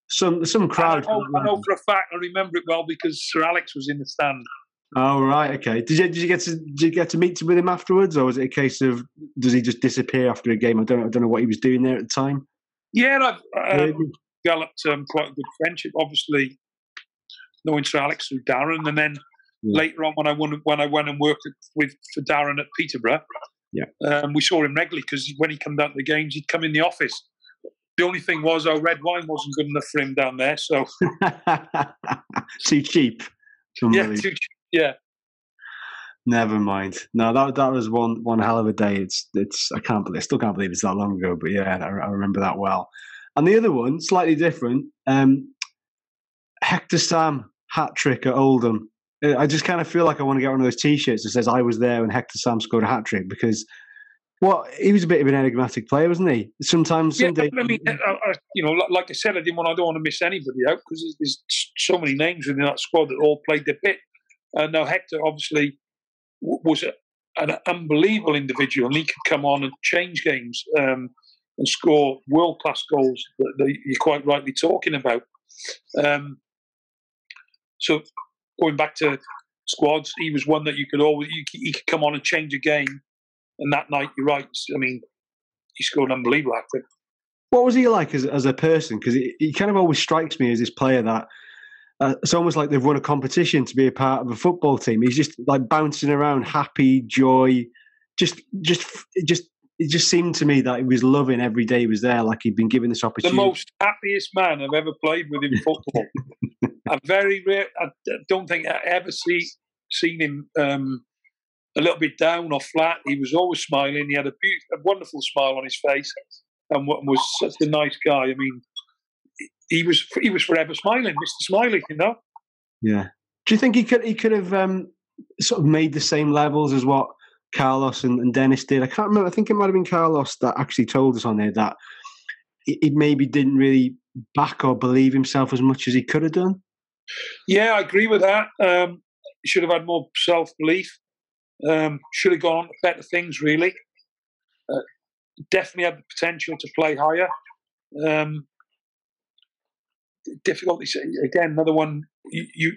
Some some And I, crowd. know, I know for a fact, I remember it well because Sir Alex was in the stand. Oh right, okay. Did you did you get to did you get to meet with him afterwards, or was it a case of does he just disappear after a game? I don't I don't know what he was doing there at the time. Yeah, I've um, developed um, quite a good friendship. Obviously, knowing Sir Alex through Darren, and then Yeah. later on when I went when I went and worked with for Darren at Peterborough, Yeah. um, we saw him regularly because when he come down to the games, he'd come in the office. The only thing was, our red wine wasn't good enough for him down there. So too cheap. yeah, too, yeah. Never mind. No, that that was one one hell of a day. It's it's I can't believe I still can't believe it's that long ago. But yeah, I, I remember that well. And the other one, slightly different. Um, Hector Sam hat trick at Oldham. Uh, I just kind of feel like I want to get one of those T-shirts that says "I was there when Hector Sam scored a hat trick" because what he was a bit of an enigmatic player, wasn't he? Sometimes, Yeah, I mean, I, I, you know, like I said, I didn't want. I don't want to miss anybody out because there's, there's so many names within that squad that all played their bit. And now Hector obviously w- was a, an unbelievable individual, and he could come on and change games um, and score world class goals that, that you're quite rightly talking about. Um, so going back to squads, he was one that you could always you, he could come on and change a game. And that night, you're right. I mean, he scored an unbelievable hat trick. What was he like as as a person? Because he, kind of always strikes me as this player that uh, it's almost like they've won a competition to be a part of a football team. He's just like bouncing around, happy, joy, just just just. It just seemed to me that he was loving every day he was there, like he'd been given this opportunity. the most happiest man I've ever played with in football. I very rare. I don't think I ever see seen him um, a little bit down or flat. He was always smiling. He had a, beautiful, a wonderful smile on his face, and was such a nice guy. I mean, he- was he was forever smiling, Mister Smiley. You know, Yeah. Do you think he could he could have um, sort of made the same levels as what Carlos and, and Dennis did? I can't remember. I think it might have been Carlos that actually told us on there that he, he maybe didn't really back or believe himself as much as he could have done. yeah, I agree with that. Um, he should have had more self belief. Um, should have gone on to better things. Really, uh, definitely had the potential to play higher. Um, difficult to say. Again, another one. You, you,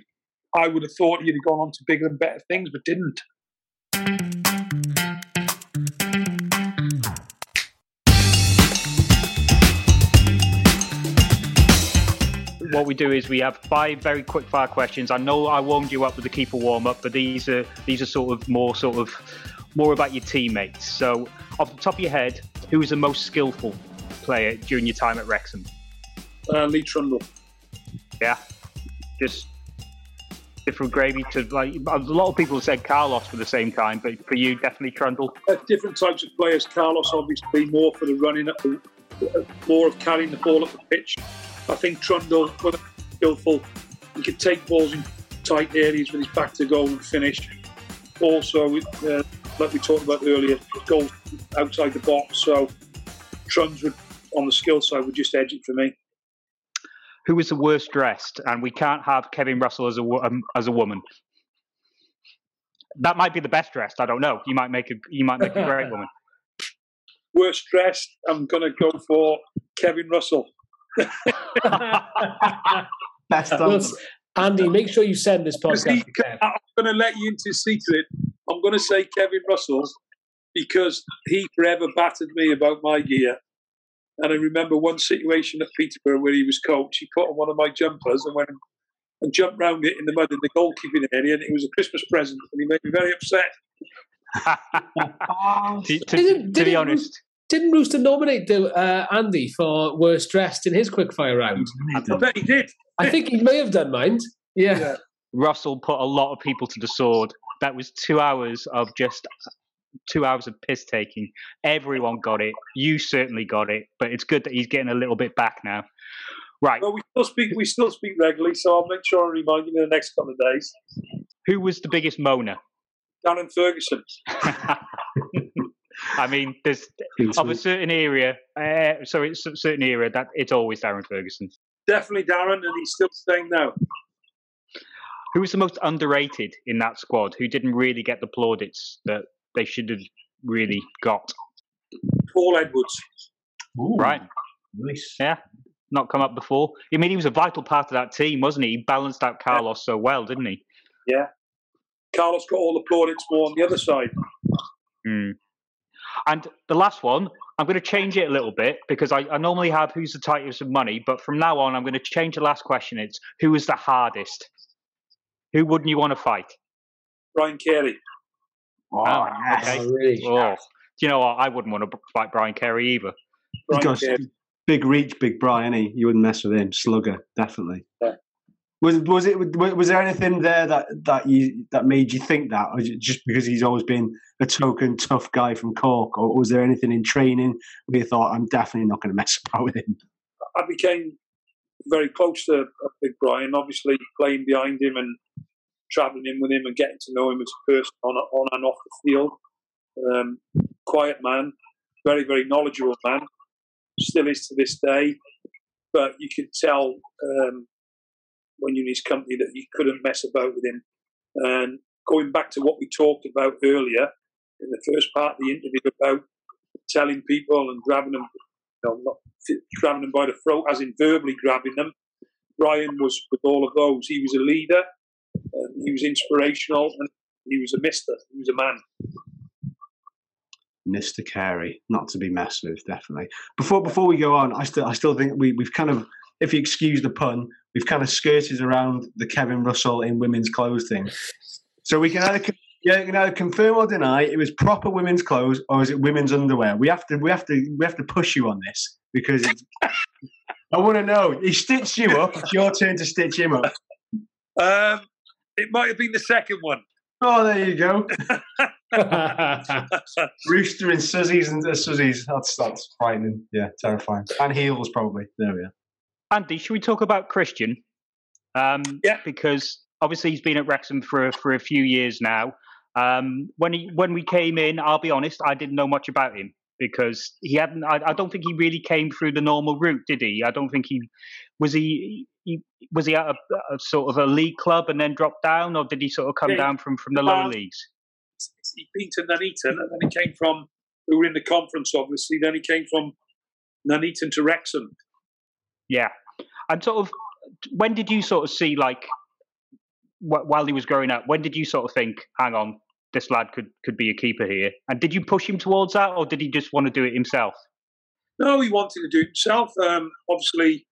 I would have thought he'd have gone on to bigger and better things, but didn't. What we do is we have five very quick fire questions. I know I warmed you up with the keeper warm up, but these are these are sort of more sort of more about your teammates. So off the top of your head, who was the most skillful player during your time at Wrexham? Uh, Lee Trundle. Yeah, just different gravy to like a lot of people said Carlos for the same time, but for you definitely Trundle. Uh, different types of players. Carlos, obviously, more for the running, up the, more of carrying the ball up the pitch. I think Trundle, was skillful. He could take balls in tight areas with his back to goal and finish. Also, uh, like we talked about earlier, goals outside the box. So, Truns would, on the skill side, would just edge it for me. Who was the worst dressed? And we can't have Kevin Russell as a um, as a woman. That might be the best dressed. I don't know. You might make a you might make a great woman. Worst dressed, I'm going to go for Kevin Russell. Best Well, answer. Andy, make sure you send this Because he- podcast. to Kev. I'm going to let you into a secret. I'm going to say Kevin Russell because he forever battered me about my gear. And I remember one situation at Peterborough where he was coach. He put on one of my jumpers and went and jumped round it in the mud in the goalkeeping area, and it was a Christmas present, and he made me very upset. Oh, to, to- to be honest, Didn't Rooster nominate the, uh, Andy for worst dressed in his quickfire round? I bet he did. I think he may have done, mind. Yeah. Yeah. Russell put a lot of people to the sword. That was two hours of just two hours of piss taking. Everyone got it. You certainly got it, but it's good that he's getting a little bit back now. Right. Well, we still speak. We still speak regularly, so I'll make sure I remind you in the next couple of days. Who was the biggest moaner? Darren Ferguson. I mean, there's of a certain area. Uh, so it's a certain area that it's always Darren Ferguson. Definitely Darren, and he's still staying now. Who was the most underrated in that squad? Who didn't really get the plaudits that they should have really got? Paul Edwards. Right. Nice. Yeah. Not come up before. I mean, he was a vital part of that team, wasn't he? He balanced out Carlos so well, didn't he? Yeah. Carlos got all the plaudits more on the other side. Hmm. And the last one, I'm going to change it a little bit because I, I normally have who's the tightest of money, but from now on, I'm going to change the last question. It's who is the hardest? Who wouldn't you want to fight? Brian Carey. Oh, Ah, yes. okay. Oh, really? Oh, do you know what? I wouldn't want to fight Brian Carey either. Brian Because Carey. big reach, big Brian. He you wouldn't mess with him. Slugger, definitely. Yeah. Was was it was there anything there that that you that made you think that, or just because he's always been a token tough guy from Cork, or was there anything in training where you thought I'm definitely not going to mess about with him? I became very close to uh, Big Brian, obviously playing behind him and travelling in with him and getting to know him as a person on, on and off the field. Um, quiet man, very, very knowledgeable man, still is to this day. But you could tell um, when you're in his company that you couldn't mess about with him. And going back to what we talked about earlier in the first part of the interview about telling people and grabbing them, you know, not grabbing them by the throat, as in verbally grabbing them. Brian was with all of those. He was a leader, he was inspirational, and he was a mister. He was a man. Mr. Carey, not to be messed with, definitely. Before before we go on, I still I still think we we've kind of, if you excuse the pun, we've kind of skirted around the Kevin Russell in women's clothes thing. So we can either yeah, you either confirm or deny it was proper women's clothes or is it women's underwear. We have to we have to we have to push you on this because it's, I want to know. He stitched you up. It's your turn to stitch him up. Um, it might have been the second one. Oh, there you go. Rooster and Suzzies and uh, Suzzies. That's that's frightening. Yeah, terrifying. And heels probably. There we are. Andy, should we talk about Christian? Um, Yeah. Because obviously he's been at Wrexham for for a few years now. Um, when he when we came in, I'll be honest, I didn't know much about him because he hadn't. I, I don't think he really came through the normal route, did he? I don't think he was he. he was he at a, a sort of a league club and then dropped down, or did he sort of come Yeah, down from from the lower um, leagues? He beat to Nuneaton, and then he came from. We were in the conference, obviously. Then he came from Nuneaton to Wrexham. Yeah, and sort of when did you sort of see like wh- while he was growing up? When did you sort of think, hang on, this lad could could be a keeper here? And did you push him towards that, or did he just want to do it himself? No, he wanted to do it himself. Um, obviously,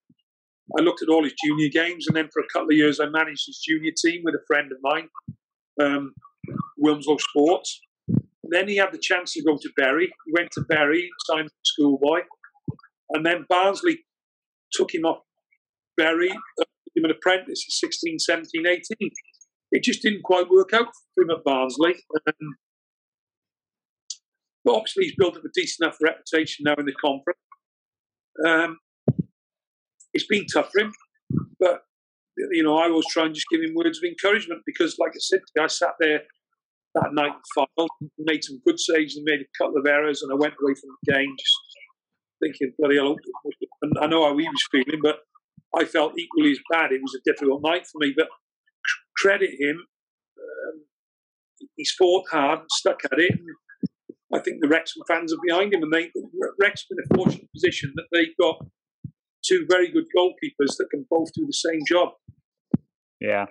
I looked at all his junior games, and then for a couple of years, I managed his junior team with a friend of mine, um, Wilmslow Sports. Then he had the chance to go to Bury. He went to Bury, signed schoolboy, and then Barnsley took him off Bury, uh, him an apprentice at 16, 17, 18. It just didn't quite work out for him at Barnsley. Um, but obviously, he's built up a decent enough reputation now in the conference. Um, it's been tough for him, but you know, I always try and just give him words of encouragement because, like I said, I sat there that night and filed, made some good saves and made a couple of errors, and I went away from the game just thinking, bloody hell, and I know how he was feeling, but I felt equally as bad. It was a difficult night for me, but credit him. Um, he's fought hard, stuck at it. I think the Wrexham fans are behind him, and they Wrexham in a fortunate position that they've got two very good goalkeepers that can both do the same job. Yeah.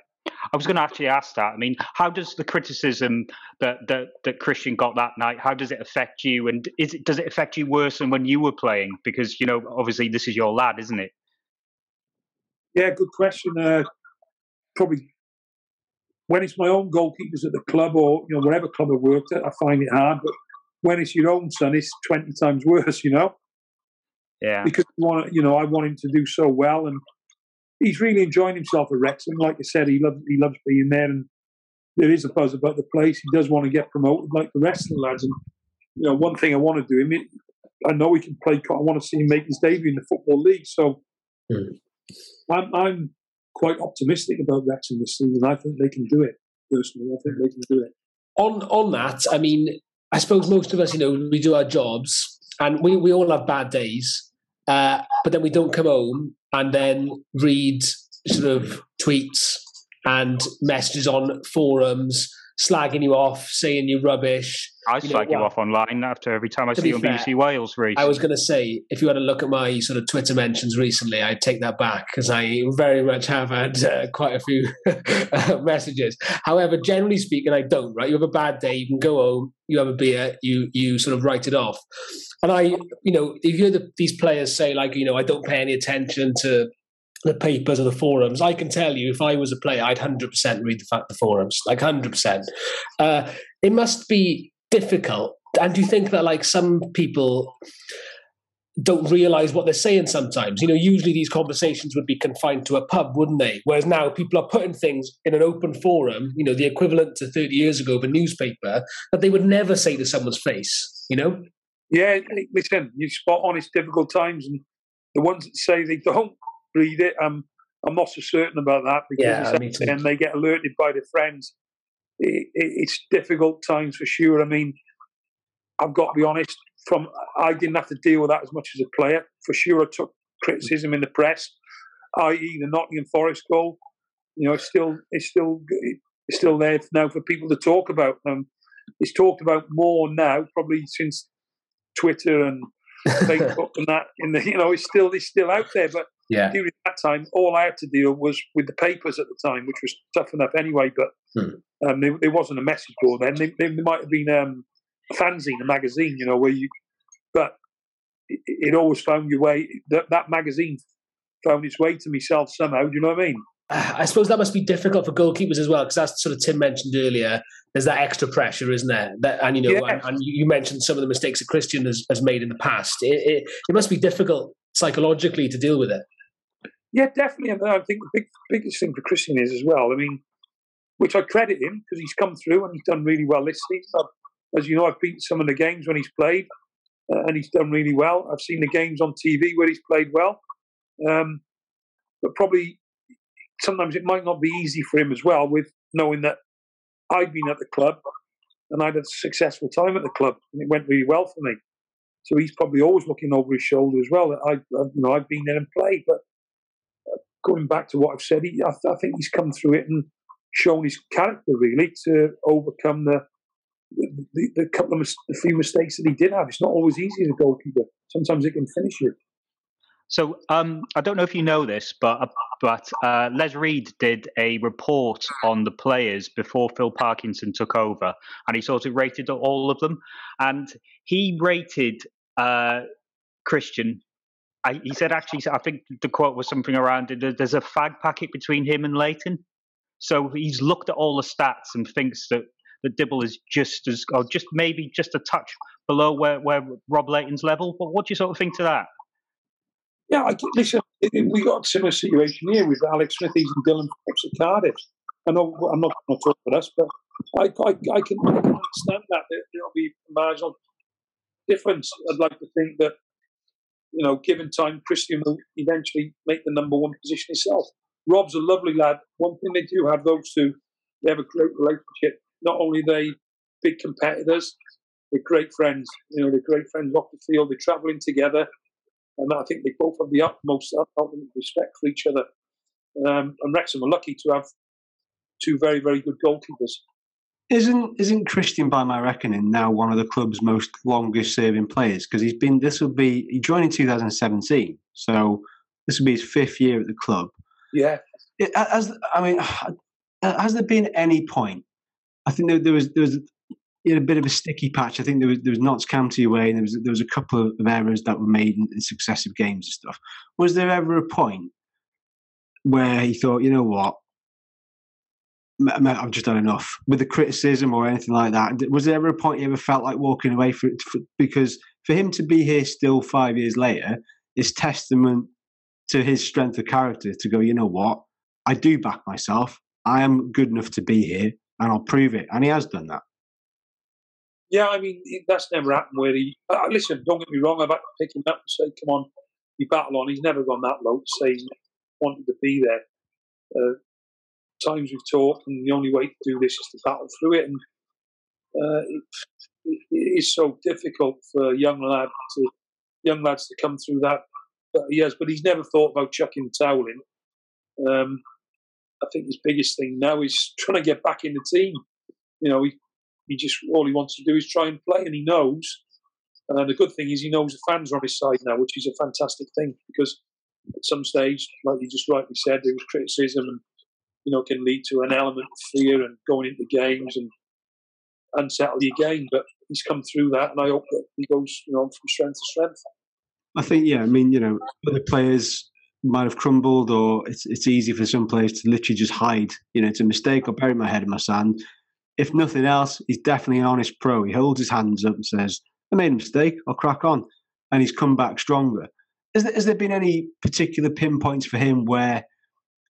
I was going to actually ask that. I mean, how does the criticism that, that that Christian got that night? How does it affect you? And is it does it affect you worse than when you were playing? Because you know, obviously, this is your lad, isn't it? Yeah, good question. Uh, probably when it's my own goalkeepers at the club or you know whatever club I worked at, I find it hard. But when it's your own son, it's twenty times worse. You know, Yeah. because you want you know I want him to do so well, and he's really enjoying himself at Wrexham. Like I said, he loves he loves being there, and there is a buzz about the place. He does want to get promoted like the rest of the lads. And you know, one thing I want to do him. I know he can play. I want to see him make his debut in the football league. So Hmm. I'm I'm quite optimistic about Wrexham this season. I think they can do it. Personally, I think they can do it. on on that, I mean, I suppose most of us, you know, we do our jobs and we, we all have bad days, uh, but then we don't come home and then read sort of tweets and messages on forums slagging you off, saying you're rubbish. I You know, slag you well, off online after every time I see you on fair, BBC Wales. I was going to say, if you had a look at my sort of Twitter mentions recently, I'd take that back because I very much have had uh, quite a few uh, messages. However, generally speaking, I don't. Right, you have a bad day, you can go home, you have a beer, you you sort of write it off. And I, you know, if you hear the, these players say like, you know, I don't pay any attention to the papers or the forums, I can tell you, if I was a player, I'd hundred percent read the, the forums, like hundred percent. Uh, it must be difficult. And do you think that like some people don't realize what they're saying sometimes. You know, usually these conversations would be confined to a pub, wouldn't they? Whereas now people are putting things in an open forum, you know, the equivalent to 30 years ago of a newspaper, that they would never say to someone's face, you know? Yeah, listen, you spot on. It's difficult times, and the ones that say they don't read it, um, I'm not so certain about that because yeah, and they get alerted by their friends. It, it, it's difficult times for sure. I mean, I've got to be honest. From I didn't have to deal with that as much as a player. For sure, I took criticism in the press, i.e., the Nottingham Forest goal. You know, it's still it's still it's still there now for people to talk about. Um, it's talked about more now, probably since Twitter and Facebook and that. In the you know, it's still it's still out there. But yeah. during that time, all I had to deal was with the papers at the time, which was tough enough anyway. But hmm. um, there, there, wasn't a message board then. There, there might have been um, a fanzine, a magazine, you know, where you. But it, it always found your way. That that magazine found its way to myself somehow. Do you know what I mean? I suppose that must be difficult for goalkeepers as well, because that's sort of Tim mentioned earlier. There's that extra pressure, isn't there? That, and you know, yeah. and, and, you mentioned some of the mistakes that Christian has, has made in the past. It, it, it, must be difficult psychologically to deal with it. Yeah, definitely. And I think the big, biggest thing for Christian is as well. I mean, which I credit him because he's come through and he's done really well this season. I've, as you know, I've beaten some of the games when he's played, uh, and he's done really well. I've seen the games on TV where he's played well. Um, but probably sometimes it might not be easy for him as well with knowing that I'd been at the club and I'd had a successful time at the club and it went really well for me. So he's probably always looking over his shoulder as well. I, you know, I've been there and played, but uh, going back to what I've said, he, I, I, think he's come through it and shown his character really to overcome the the, the couple of the few mistakes that he did have. It's not always easy as a goalkeeper. Sometimes it can finish you. So um, I don't know if you know this, but but uh, Les Reed did a report on the players before Phil Parkinson took over, and he sort of rated all of them, and he rated uh, Christian. I, he said actually, I think the quote was something around there's a fag packet between him and Lainton. So he's looked at all the stats and thinks that the Dibble is just as, or just maybe just a touch below where, where Rob Lainton's level. But what do you sort of think to that? Yeah, I, listen, we got a similar situation here with Alex Smithies and Dillon Phillips at Cardiff. I know I'm not going to talk about us, but I, I, I, can, I can understand that. There'll be marginal difference. I'd like to think that, you know, given time, Christian will eventually make the number one position himself. Rob's a lovely lad. One thing they do have, those two, they have a great relationship. Not only they big competitors, they're great friends. You know, they're great friends off the field. They're travelling together and I think they both have the utmost utmost respect for each other. Um, and Wrexham are lucky to have two very, very good goalkeepers. Isn't isn't Christian, by my reckoning, now one of the club's most longest serving players? Because he's been this will be he joined in 2017, so this will be his fifth year at the club. Yeah. It, as I mean, has there been any point? I think there, there was there was a bit of a sticky patch. I think there was there was Notts County away, and there was there was a couple of errors that were made in, in successive games and stuff. Was there ever a point where he thought, you know what, I've just done enough with the criticism or anything like that? Was there ever a point he ever felt like walking away for? For, because for him to be here still five years later is testament to his strength of character to go, you know what, I do back myself. I am good enough to be here, and I'll prove it. And he has done that. Yeah, I mean that's never happened. Where he uh, listen, don't get me wrong. I've had to pick him up and say, "Come on, you battle on." He's never gone that low to say he wanted to be there. Uh, times we've talked, and the only way to do this is to battle through it. And uh, it, it is so difficult for a young lad to young lads to come through that. But he has, but he's never thought about chucking the towel in. Um, I think his biggest thing now is trying to get back in the team. You know, he he just all he wants to do is try and play, and he knows. And the good thing is he knows the fans are on his side now, which is a fantastic thing because at some stage, like you just rightly said, there was criticism and you know can lead to an element of fear and going into games and unsettle your game. But he's come through that, and I hope that he goes you know from strength to strength. I think yeah, I mean you know other players might have crumbled, or it's it's easy for some players to literally just hide. You know, it's a mistake. I'll bury my head in my sand if nothing else, he's definitely an honest pro. He holds his hands up and says, I made a mistake, I'll crack on. and he's come back stronger. There, has there been any particular pinpoints for him where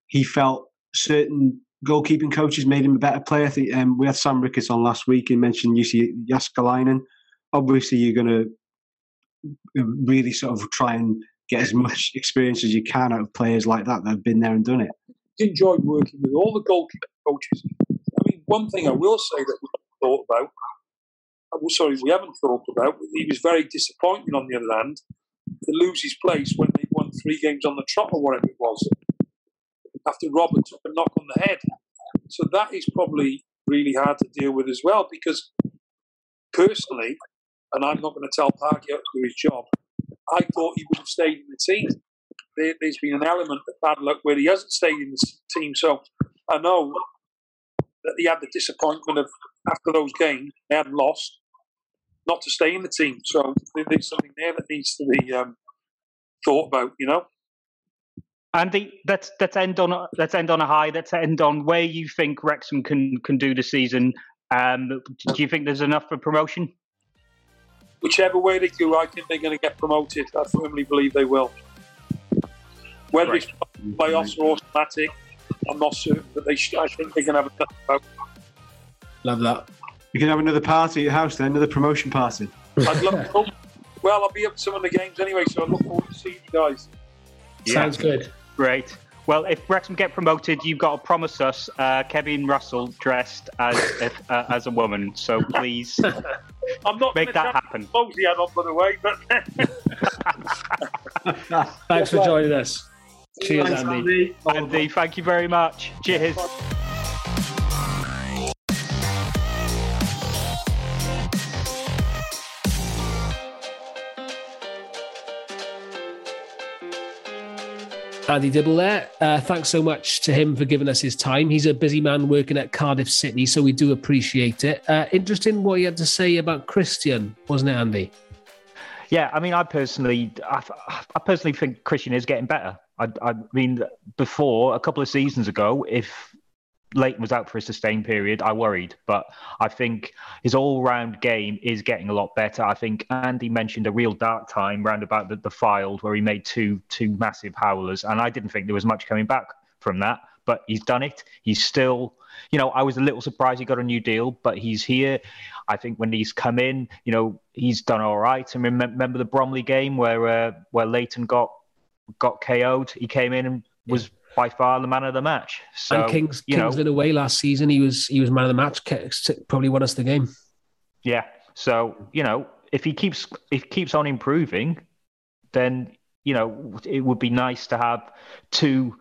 he felt certain goalkeeping coaches made him a better player? I think um, we had Sam Ricketts on last week and mentioned Jussi Jääskeläinen. Obviously, you're going to really sort of try and get as much experience as you can out of players like that that have been there and done it. enjoyed working with all the goalkeeping coaches. I mean, one thing I will say that we thought about, uh, well, sorry, we haven't thought about, he was very disappointing on the other hand to lose his place when they won three games on the trot or whatever it was after Robert took a knock on the head. So that is probably really hard to deal with as well because personally, and I'm not going to tell Parky how to do his job, I thought he would have stayed in the team. There, has been an element of bad luck where he hasn't stayed in the team. So I know that he had the disappointment of after those games they hadn't lost, not to stay in the team. So there's something there that needs to be um, thought about. You know. Andy, let's let's end on a, let's end on a high. Let's end on where you think Wrexham can can do the season. Um, do you think there's enough for promotion? Whichever way they go, I think they're going to get promoted. I firmly believe they will. Whether right. it's playoffs or automatic, I'm not certain, but they should, I think they're going to have a Love that. You can have another party at your house then, another promotion party. I'd love to. Well, I'll be up to some of the games anyway, so I look forward to seeing you guys. Yeah. Sounds good. Great. Well, if Wrexham get promoted, you've got to promise us uh, Kevin Russell dressed as if, uh, as a woman. So please, I'm not make that happen. Clothes he had on, by the way. But thanks for joining us. Cheers, Thanks, Andy. Andy. Andy, thank you very much. Cheers. Andy Dibble there. Uh, thanks so much to him for giving us his time. He's a busy man working at Cardiff City, so we do appreciate it. Uh, interesting what he had to say about Christian, wasn't it, Andy? Yeah, I mean, I personally, I, I personally think Christian is getting better. I, I mean, before a couple of seasons ago, if Lainton was out for a sustained period, I worried. But I think his all round game is getting a lot better. I think Andy mentioned a real dark time round about the, the Fylde where he made two two massive howlers, and I didn't think there was much coming back from that. But he's done it. He's still, you know, I was a little surprised he got a new deal, but he's here. I think when he's come in, you know, he's done all right. And remember the Bromley game where uh, where Lainton got got KO'd. He came in and was by far the man of the match. So, and Kings, you King's Lynn know, away last season, he was he was man of the match. Probably won us the game. Yeah. So you know, if he keeps if he keeps on improving, then you know it would be nice to have two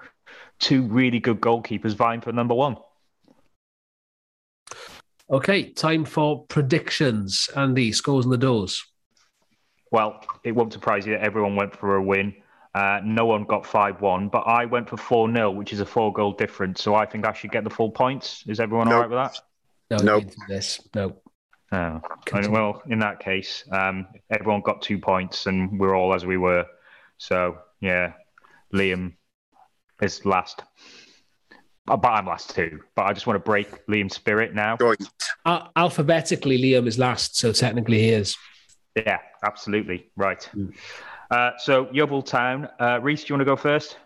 two really good goalkeepers vying for number one. Okay, time for predictions. Andy, scores in the doors. Well, it won't surprise you that everyone went for a win. Uh, no one got 5 1, but I went for 4 0, which is a four goal difference. So I think I should get the full points. Is everyone nope. all right with that? No. Nope. This. No. Oh. Well, in that case, um, everyone got two points and we're all as we were. So, yeah, Liam is last. Uh, but I'm last too. But I just want to break Liam's spirit now. Uh, alphabetically, Liam is last, so technically he is. Yeah, absolutely. Right. Mm. Uh, so Yeovil Town, uh, Reese, do you want to go first?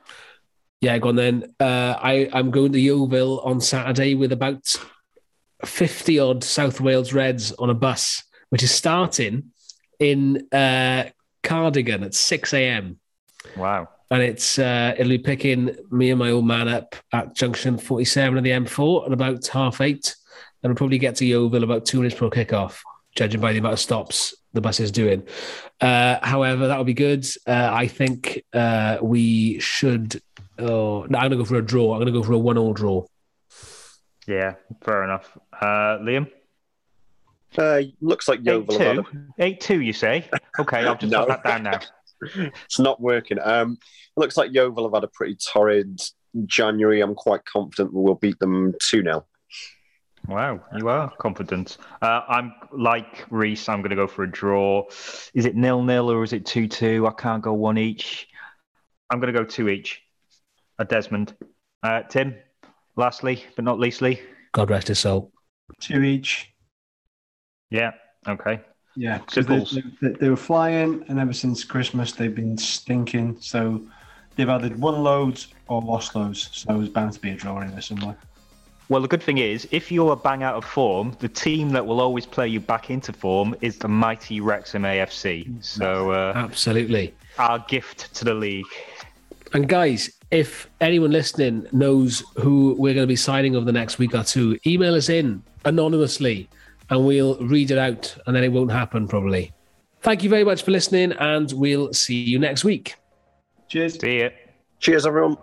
Yeah, go on then. Uh, I, I'm going to Yeovil on Saturday with about 50 odd South Wales Reds on a bus, which is starting in uh, Cardigan at 6 a.m. Wow. And it's uh, it'll be picking me and my old man up at junction 47 of the M4 at about half eight. And we'll probably get to Yeovil about two minutes before kickoff, judging by the amount of stops the bus is doing. Uh, however, that would be good. Uh, I think uh, we should. Oh, no, I'm going to go for a draw. I'm going to go for a one-all draw. Yeah, fair enough. Uh, Liam. Uh, looks like Yeovil. Eight two. Eight two. You say? Okay, I'll just no. that down now. it's not working. Um, it looks like Yeovil have had a pretty torrid January. I'm quite confident we'll beat them two 0 Wow, you are confident. Uh, I'm like Reese. I'm going to go for a draw. Is it nil nil or is it two two? I can't go one each. I'm going to go two each. A Desmond. Uh, Tim, lastly but not leastly. God rest his soul. Two each. Yeah. Okay. Yeah, 'cause Simple. they, they, they were flying, and ever since Christmas they've been stinking. So they've added one loads or lost loads. So there's bound to be a draw in there somewhere. Well, the good thing is, if you're a bang out of form, the team that will always play you back into form is the mighty Wrexham AFC. So, uh, Absolutely. our gift to the league. And guys, if anyone listening knows who we're going to be signing over the next week or two, email us in anonymously and we'll read it out and then it won't happen probably. Thank you very much for listening and we'll see you next week. Cheers. See ya. Cheers, everyone.